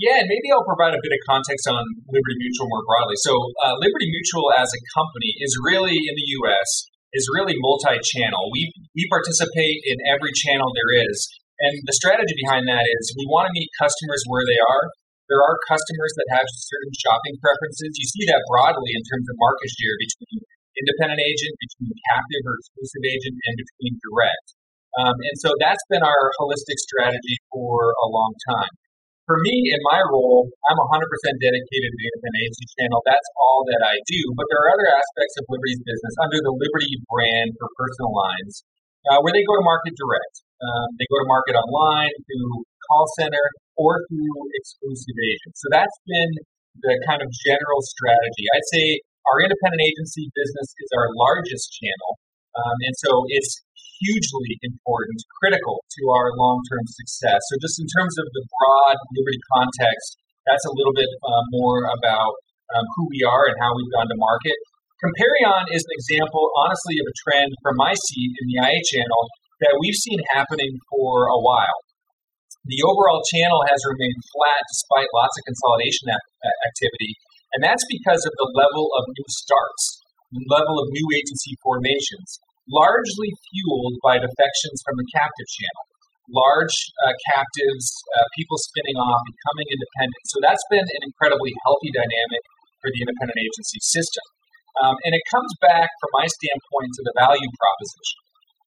Yeah, and maybe I'll provide a bit of context on Liberty Mutual more broadly. So, uh, Liberty Mutual as a company is really in the U.S. is really multi-channel. We we participate in every channel there is, and the strategy behind that is we want to meet customers where they are. There are customers that have certain shopping preferences. You see that broadly in terms of market share between independent agent, between captive or exclusive agent, and between direct. Um, and so that's been our holistic strategy for a long time for me, in my role, I'm 100% dedicated to the independent agency channel. That's all that I do. But there are other aspects of Liberty's business under the Liberty brand for personal lines uh, where they go to market direct. Um, they go to market online through call center or through exclusive agents. So that's been the kind of general strategy. I'd say our independent agency business is our largest channel. Um, and so it's hugely important, critical to our long term success. So, just in terms of the broad Liberty context, that's a little bit uh, more about um, who we are and how we've gone to market. Comparion is an example, honestly, of a trend from my seat in the IA channel that we've seen happening for a while. The overall channel has remained flat despite lots of consolidation activity, and that's because of the level of new starts, the level of new agency formations largely fueled by defections from the captive channel. Large uh, captives, uh, people spinning off, becoming independent. So that's been an incredibly healthy dynamic for the independent agency system. Um, and it comes back, from my standpoint, to the value proposition.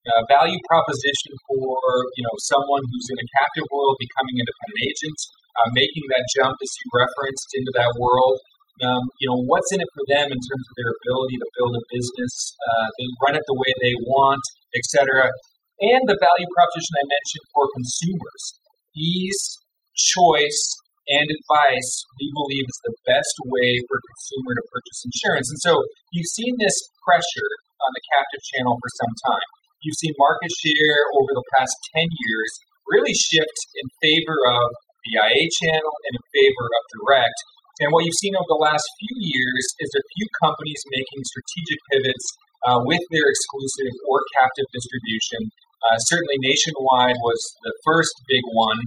Uh, value proposition for you know someone who's in a captive world becoming independent agent, uh, making that jump as you referenced into that world, um, you know, what's in it for them in terms of their ability to build a business, uh, they run it the way they want, etc. And the value proposition I mentioned for consumers, ease, choice, and advice, we believe is the best way for a consumer to purchase insurance. And so you've seen this pressure on the captive channel for some time. You've seen market share over the past 10 years really shift in favor of the IA channel and in favor of direct. And what you've seen over the last few years is a few companies making strategic pivots uh, with their exclusive or captive distribution. Uh, certainly, Nationwide was the first big one.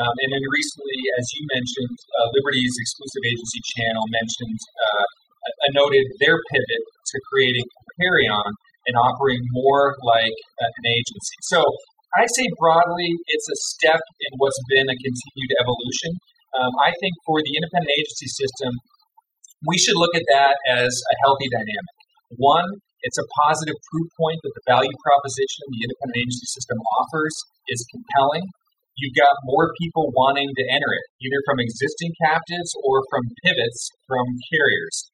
Um, and then recently, as you mentioned, uh, Liberty's exclusive agency channel mentioned, uh, noted their pivot to creating Comparion and operating more like an agency. So I'd say broadly, it's a step in what's been a continued evolution. Um, I think for the independent agency system, we should look at that as a healthy dynamic. One, it's a positive proof point that the value proposition the independent agency system offers is compelling. You've got more people wanting to enter it, either from existing captives or from pivots from carriers.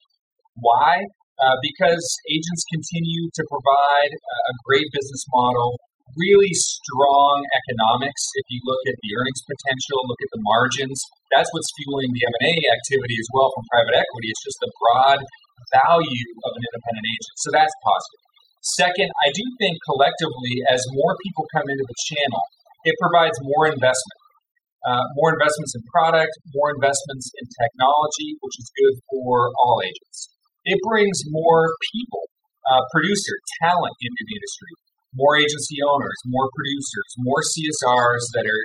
Why? Uh, because agents continue to provide a great business model really strong economics. If you look at the earnings potential, look at the margins, that's what's fueling the M&A activity as well from private equity. It's just the broad value of an independent agent. So that's positive. Second, I do think collectively, as more people come into the channel, it provides more investment. Uh, more investments in product, more investments in technology, which is good for all agents. It brings more people, uh, producer, talent into the industry, more agency owners, more producers, more CSRs that are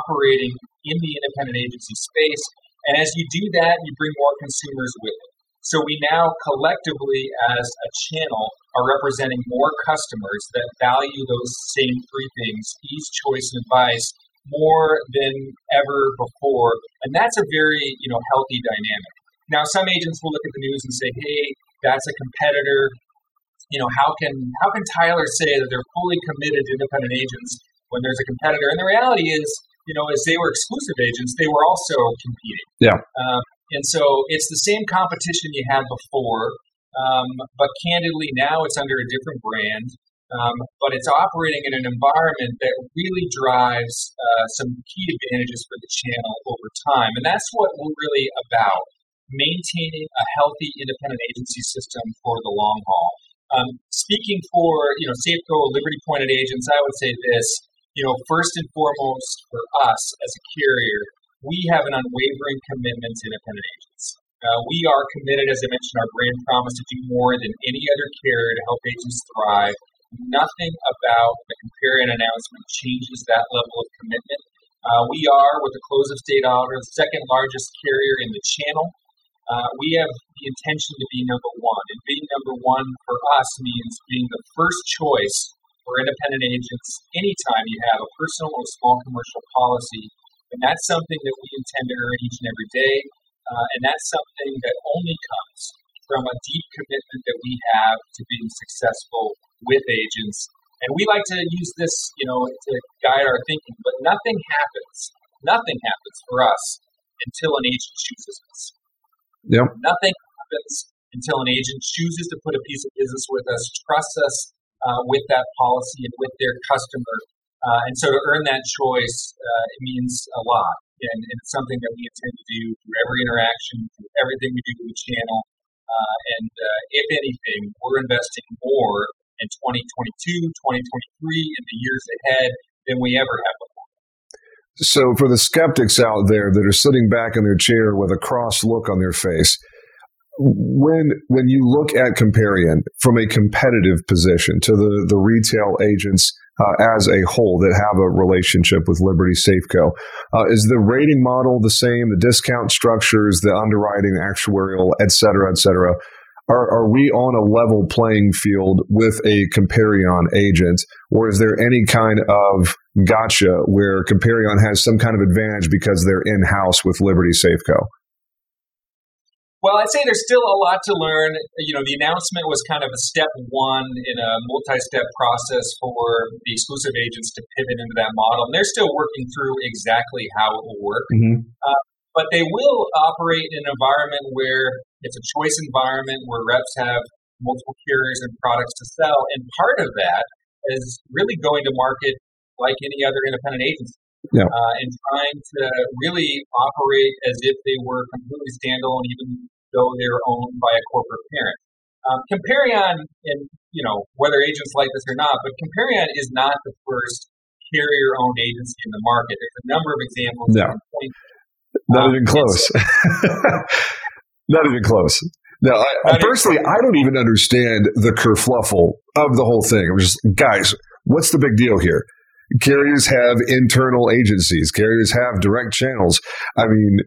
operating in the independent agency space. And as you do that, you bring more consumers with it. So we now collectively, as a channel, are representing more customers that value those same three things ease, choice, and advice more than ever before. And that's a very you know healthy dynamic. Now, some agents will look at the news and say, "Hey, that's a competitor." You know, how can how can Tyler say that they're fully committed to independent agents when there's a competitor? And the reality is, you know, as they were exclusive agents, they were also competing. Yeah. Um, and so it's the same competition you had before, um, but candidly now it's under a different brand. Um, but it's operating in an environment that really drives uh, some key advantages for the channel over time. And that's what we're really about maintaining a healthy independent agency system for the long haul. Um, speaking for you know Safeco Liberty Pointed agents, I would say this: you know, first and foremost for us as a carrier, we have an unwavering commitment to independent agents. Uh, we are committed, as I mentioned, our brand promise to do more than any other carrier to help agents thrive. Nothing about the Comparion announcement changes that level of commitment. Uh, we are, with the close of State Auto, the second largest carrier in the channel. Uh, we have the intention to be number one. And being number one for us means being the first choice for independent agents anytime you have a personal or small commercial policy and that's something that we intend to earn each and every day. Uh, and that's something that only comes from a deep commitment that we have to being successful with agents. And we like to use this, you know, to guide our thinking, but nothing happens, nothing happens for us until an agent chooses us. Yep. Nothing happens until an agent chooses to put a piece of business with us, trusts us uh, with that policy and with their customer, uh, and so to earn that choice, uh, it means a lot. And, and, it's something that we intend to do through every interaction, through everything we do with the channel. Uh, and uh, if anything, we're investing more in 2022, 2023, and the years ahead than we ever have before. So, for the skeptics out there that are sitting back in their chair with a cross look on their face, when when you look at Comparion from a competitive position to the the retail agents uh, as a whole that have a relationship with Liberty Safeco. Uh, is the rating model the same? The discount structures, the underwriting, actuarial, et cetera, et cetera. Are, are we on a level playing field with a Comparion agent, or is there any kind of gotcha where Comparion has some kind of advantage because they're in house with Liberty Safeco? Well, I'd say there's still a lot to learn. You know, the announcement was kind of a step one in a multi-step process for the exclusive agents to pivot into that model, and they're still working through exactly how it will work. Mm-hmm. Uh, but they will operate in an environment where it's a choice environment where reps have multiple carriers and products to sell, and part of that is really going to market like any other independent agency yeah. uh, and trying to really operate as if they were completely standalone, even though they're owned by a corporate parent. Um, Comparion, and you know whether agents like this or not, but Comparion is not the first carrier-owned agency in the market. There's a number of examples. No. Not um, even close. not even close. Now, I, personally, I don't even understand the kerfluffle of the whole thing. I'm just, guys, what's the big deal here? Carriers have internal agencies. Carriers have direct channels. I mean,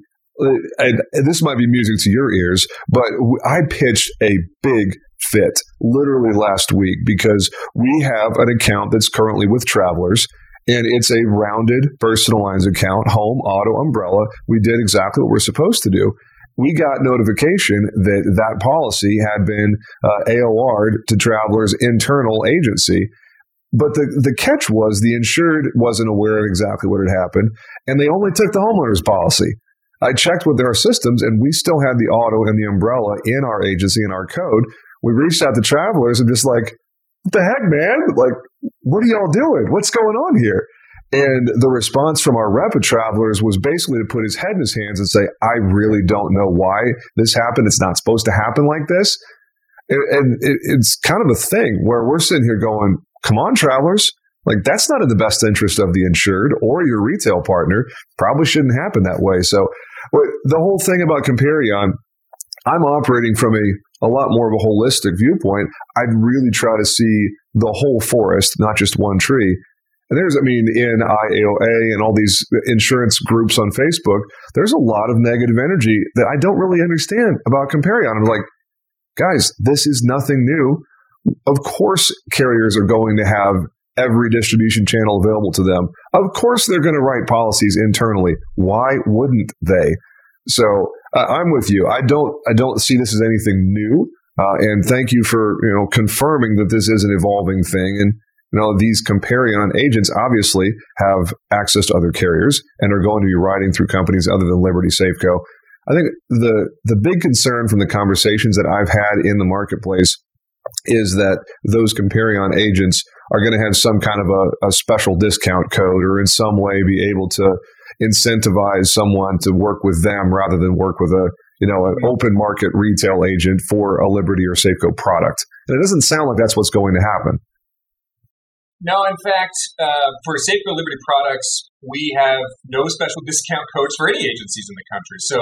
and, and this might be music to your ears, but I pitched a big fit literally last week because we have an account that's currently with Travelers and it's a rounded personal lines account, home, auto, umbrella. We did exactly what we're supposed to do. We got notification that that policy had been uh, AOR'd to Travelers' internal agency. But the, the catch was the insured wasn't aware of exactly what had happened, and they only took the homeowner's policy. I checked with their systems, and we still had the auto and the umbrella in our agency in our code. We reached out to travelers and just like, what the heck, man? Like, what are y'all doing? What's going on here? And the response from our rep Travelers was basically to put his head in his hands and say, I really don't know why this happened. It's not supposed to happen like this. And, it's kind of a thing where we're sitting here going, come on, Travelers. Like, that's not in the best interest of the insured or your retail partner. Probably shouldn't happen that way. So, the whole thing about Comparion, I'm operating from a, a lot more of a holistic viewpoint. I'd really try to see the whole forest, not just one tree. And there's, I mean, in IAOA and all these insurance groups on Facebook, there's a lot of negative energy that I don't really understand about Comparion. I'm like, guys, this is nothing new. Of course, carriers are going to have every distribution channel available to them. Of course, they're going to write policies internally. Why wouldn't they? So uh, I'm with you. I don't. I don't see this as anything new. Uh, and thank you for you know confirming that this is an evolving thing. And you know these Comparion agents obviously have access to other carriers and are going to be writing through companies other than Liberty Safeco. I think the the big concern from the conversations that I've had in the marketplace is that those Comparion agents are going to have some kind of a, a special discount code or in some way be able to incentivize someone to work with them rather than work with a you know an open market retail agent for a Liberty or Safeco product. And it doesn't sound like that's what's going to happen. No, in fact, uh, for Safeco Liberty products, we have no special discount codes for any agencies in the country. So,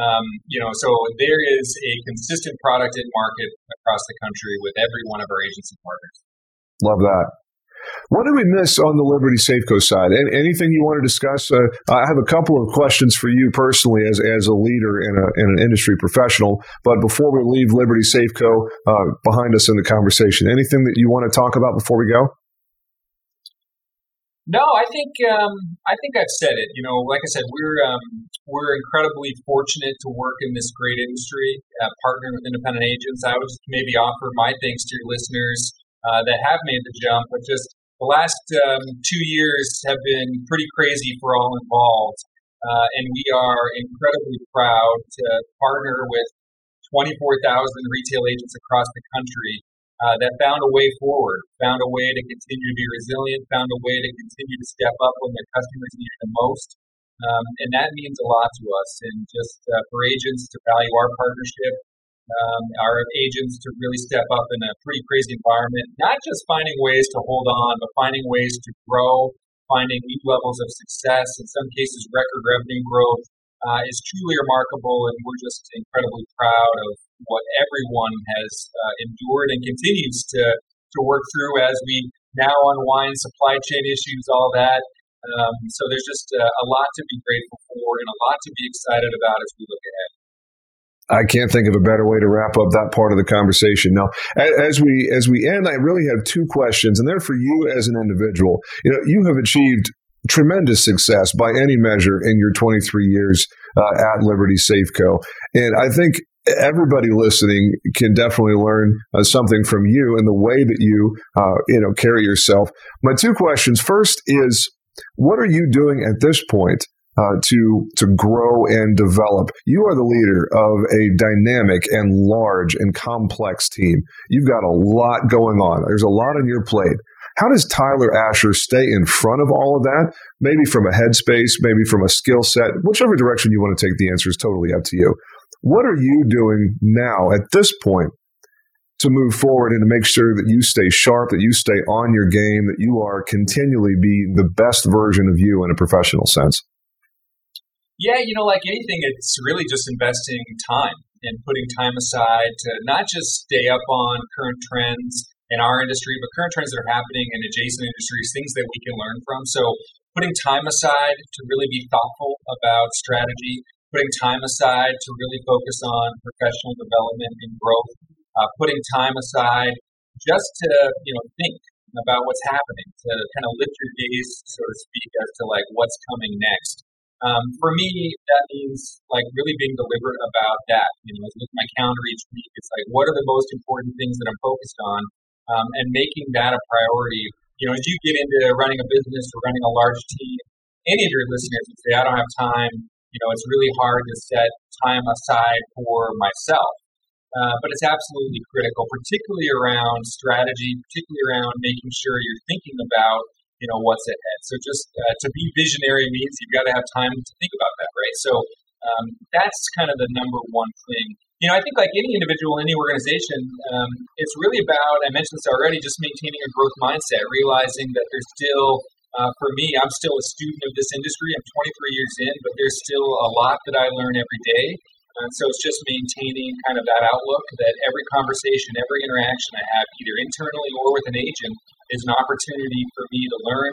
um, you know, so there is a consistent product in market across the country with every one of our agency partners. Love that. What did we miss on the Liberty Safeco side? Anything you want to discuss? Uh, I have a couple of questions for you personally as, as a leader and, a, and an industry professional. But before we leave Liberty Safeco uh, behind us in the conversation, anything that you want to talk about before we go? No, I think um, I think I've said it. You know, like I said, we're um, we're incredibly fortunate to work in this great industry, uh, partnering with independent agents. I would maybe offer my thanks to your listeners uh, that have made the jump, but just the last um, two years have been pretty crazy for all involved. Uh, and we are incredibly proud to partner with 24,000 retail agents across the country uh, that found a way forward, found a way to continue to be resilient, found a way to continue to step up when their customers need it the most. Um, and that means a lot to us. And just uh, for agents to value our partnership, um, our agents to really step up in a pretty crazy environment, not just finding ways to hold on, but finding ways to grow, finding new levels of success, in some cases, record revenue growth, uh, is truly remarkable. And we're just incredibly proud of what everyone has uh, endured and continues to, to work through as we now unwind supply chain issues, all that. Um, so there's just uh, a lot to be grateful for and a lot to be excited about as we look ahead. I can't think of a better way to wrap up that part of the conversation. Now, as we as we end, I really have two questions, and they're for you as an individual. You know, you have achieved tremendous success by any measure in your 23 years uh, at Liberty Safeco, and I think everybody listening can definitely learn uh, something from you and the way that you uh, you know carry yourself. My two questions: first is, what are you doing at this point uh, to to grow and develop. You are the leader of a dynamic and large and complex team. You've got a lot going on. There's a lot on your plate. How does Tyler Asher stay in front of all of that? Maybe from a headspace, maybe from a skill set, whichever direction you want to take the answer is totally up to you. What are you doing now at this point to move forward and to make sure that you stay sharp, that you stay on your game, that you are continually be the best version of you in a professional sense? Yeah, you know, like anything, it's really just investing time and putting time aside to not just stay up on current trends in our industry, but current trends that are happening in adjacent industries, things that we can learn from. So, putting time aside to really be thoughtful about strategy, putting time aside to really focus on professional development and growth, uh, putting time aside just to you know think about what's happening, to kind of lift your gaze, so to speak, as to like what's coming next. Um, for me, that means like really being deliberate about that. You know, with my calendar each week, it's like what are the most important things that I'm focused on, um, and making that a priority. You know, as you get into running a business or running a large team, any of your listeners would say, "I don't have time." You know, it's really hard to set time aside for myself. uh, but it's absolutely critical, particularly around strategy, particularly around making sure you're thinking about you know what's ahead. So just uh, to be visionary means you've got to have time to think about that, right? So um, that's kind of the number one thing. You know, I think like any individual, any organization, um, it's really about. I mentioned this already. Just maintaining a growth mindset, realizing that there's still. Uh, for me, I'm still a student of this industry. I'm 23 years in, but there's still a lot that I learn every day. And so it's just maintaining kind of that outlook that every conversation, every interaction I have, either internally or with an agent, is an opportunity for me to learn,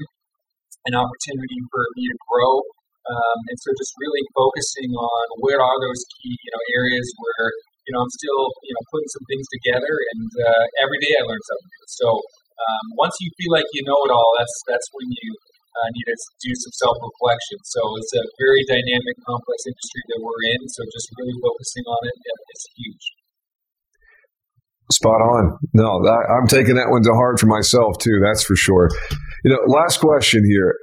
an opportunity for me to grow. Um, and so just really focusing on where are those key, you know, areas where, you know, I'm still, you know, putting some things together and uh, every day I learn something. So um, once you feel like you know it all, that's, that's when you uh, need to do some self reflection. So it's a very dynamic, complex industry that we're in. So just really focusing on it is huge. Spot on. No, I'm taking that one to heart for myself too. That's for sure. You know, last question here: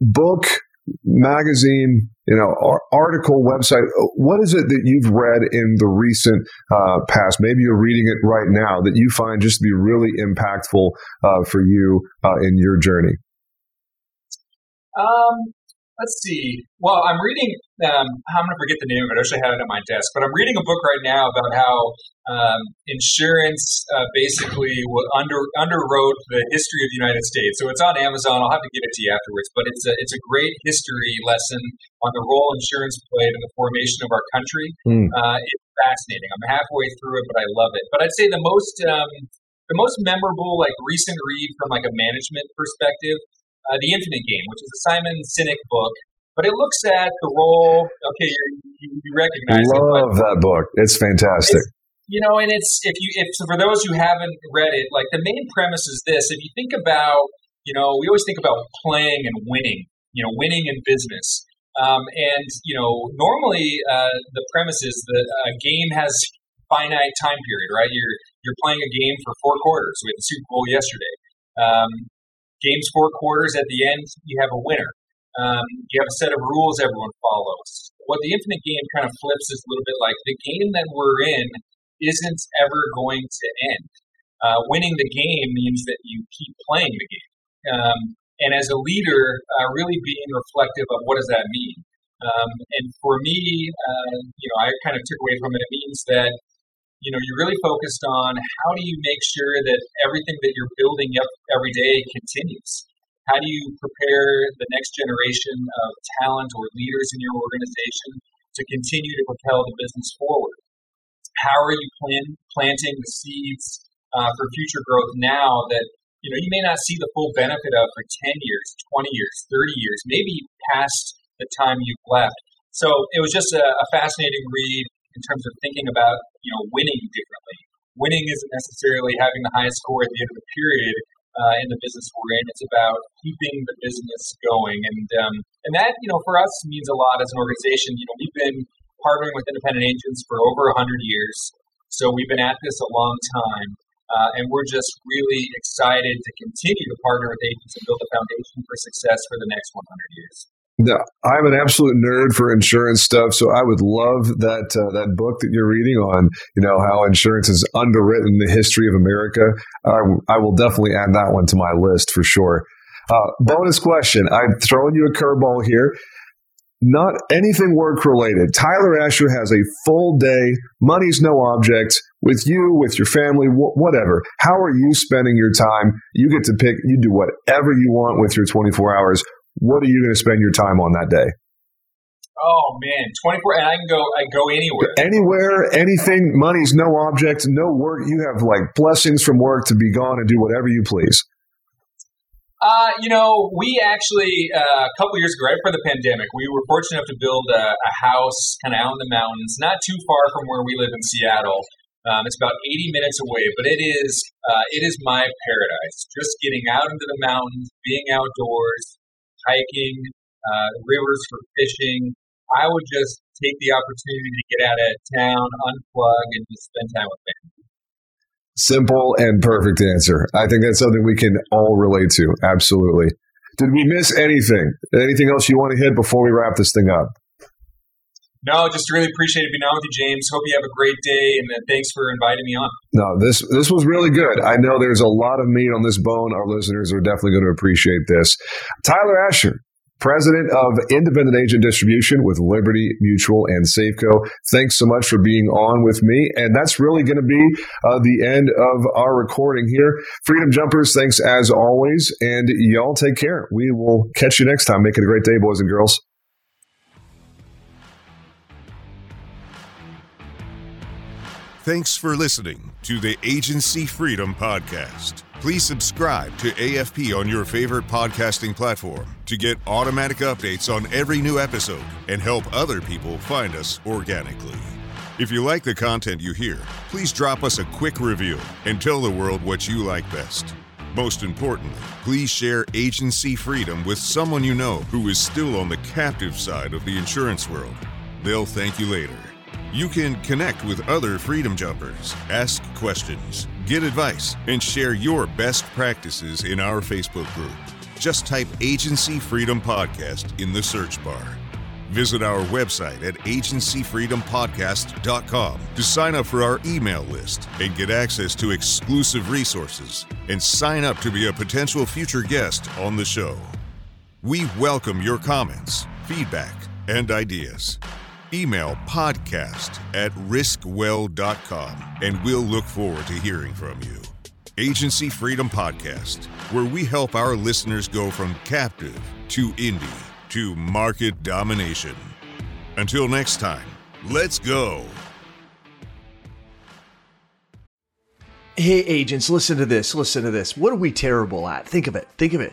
book, magazine, you know, article, website. What is it that you've read in the recent uh, past? Maybe you're reading it right now that you find just to be really impactful uh, for you uh, in your journey. Um, let's see. Well, I'm reading. Um, I'm going to forget the name of it. I I had it on my desk. But I'm reading a book right now about how um, insurance uh, basically under underwrote the history of the United States. So it's on Amazon. I'll have to give it to you afterwards. But it's a it's a great history lesson on the role insurance played in the formation of our country. Mm. Uh, it's fascinating. I'm halfway through it, but I love it. But I'd say the most um, the most memorable, like recent read from like a management perspective uh, The Infinite Game, which is a Simon Sinek book. But it looks at the role. Okay, you, you recognize. I Love it. that book. It's fantastic. It's, you know, and it's if you if for those who haven't read it, like the main premise is this: if you think about, you know, we always think about playing and winning. You know, winning in business. Um, and you know, normally uh, the premise is that a game has finite time period, right? You're you're playing a game for four quarters. We had the Super Bowl yesterday. Um, games four quarters at the end you have a winner. Um, you have a set of rules everyone follows. What the infinite game kind of flips is a little bit like the game that we're in isn't ever going to end. Uh, winning the game means that you keep playing the game. Um, and as a leader uh, really being reflective of what does that mean? Um, and for me uh, you know i kind of took away from it. It means that you know, you're really focused on how do you make sure that everything that you're building up every day continues? How do you prepare the next generation of talent or leaders in your organization to continue to propel the business forward? How are you plan, planting the seeds uh, for future growth now that you know you may not see the full benefit of for 10 years, 20 years, 30 years, maybe past the time you've left? So it was just a, a fascinating read in terms of thinking about you know winning differently. Winning isn't necessarily having the highest score at the end of the period uh, in the business we're in. It's about keeping the business going, and um, and that you know for us means a lot as an organization. You know we've been partnering with independent agents for over hundred years, so we've been at this a long time. Uh, and we're just really excited to continue to partner with agents and build a foundation for success for the next 100 years. I'm an absolute nerd for insurance stuff, so I would love that uh, that book that you're reading on, you know, how insurance is underwritten the history of America. I, I will definitely add that one to my list for sure. Uh, bonus question: I'm throwing you a curveball here. Not anything work related. Tyler Asher has a full day. Money's no object with you, with your family, wh- whatever. How are you spending your time? You get to pick. You do whatever you want with your 24 hours what are you going to spend your time on that day? Oh man, twenty four, and I can go. I go anywhere. Anywhere, anything. Money's no object, no work. You have like blessings from work to be gone and do whatever you please. Uh, you know, we actually uh, a couple years ago, right before the pandemic, we were fortunate enough to build a, a house kind of out in the mountains, not too far from where we live in Seattle. Um, it's about 80 minutes away, but it is uh, it is my paradise. Just getting out into the mountains, being outdoors, hiking, uh, rivers for fishing. I would just take the opportunity to get out of town, unplug, and just spend time with family. Simple and perfect answer. I think that's something we can all relate to. Absolutely. Did we miss anything? Anything else you want to hit before we wrap this thing up? No, just really appreciated being on with you, James. Hope you have a great day, and uh, thanks for inviting me on. No, this this was really good. I know there's a lot of meat on this bone. Our listeners are definitely going to appreciate this. Tyler Asher, president of independent agent distribution with Liberty Mutual and Safeco. Thanks so much for being on with me. And that's really going to be uh, the end of our recording here. Freedom Jumpers, thanks as always. And y'all take care. We will catch you next time. Make it a great day, boys and girls. Thanks for listening to the Agency Freedom Podcast. Please subscribe to AFP on your favorite podcasting platform to get automatic updates on every new episode and help other people find us organically. If you like the content you hear, please drop us a quick review and tell the world what you like best. Most importantly, please share agency freedom with someone you know who is still on the captive side of the insurance world. They'll thank you later. You can connect with other Freedom Jumpers, ask questions, get advice, and share your best practices in our Facebook group. Just type Agency Freedom Podcast in the search bar. Visit our website at agencyfreedompodcast.com to sign up for our email list and get access to exclusive resources and sign up to be a potential future guest on the show. We welcome your comments, feedback, and ideas. Email podcast at riskwell.com and we'll look forward to hearing from you. Agency Freedom Podcast, where we help our listeners go from captive to indie to market domination. Until next time, let's go. Hey, agents, listen to this. Listen to this. What are we terrible at? Think of it. Think of it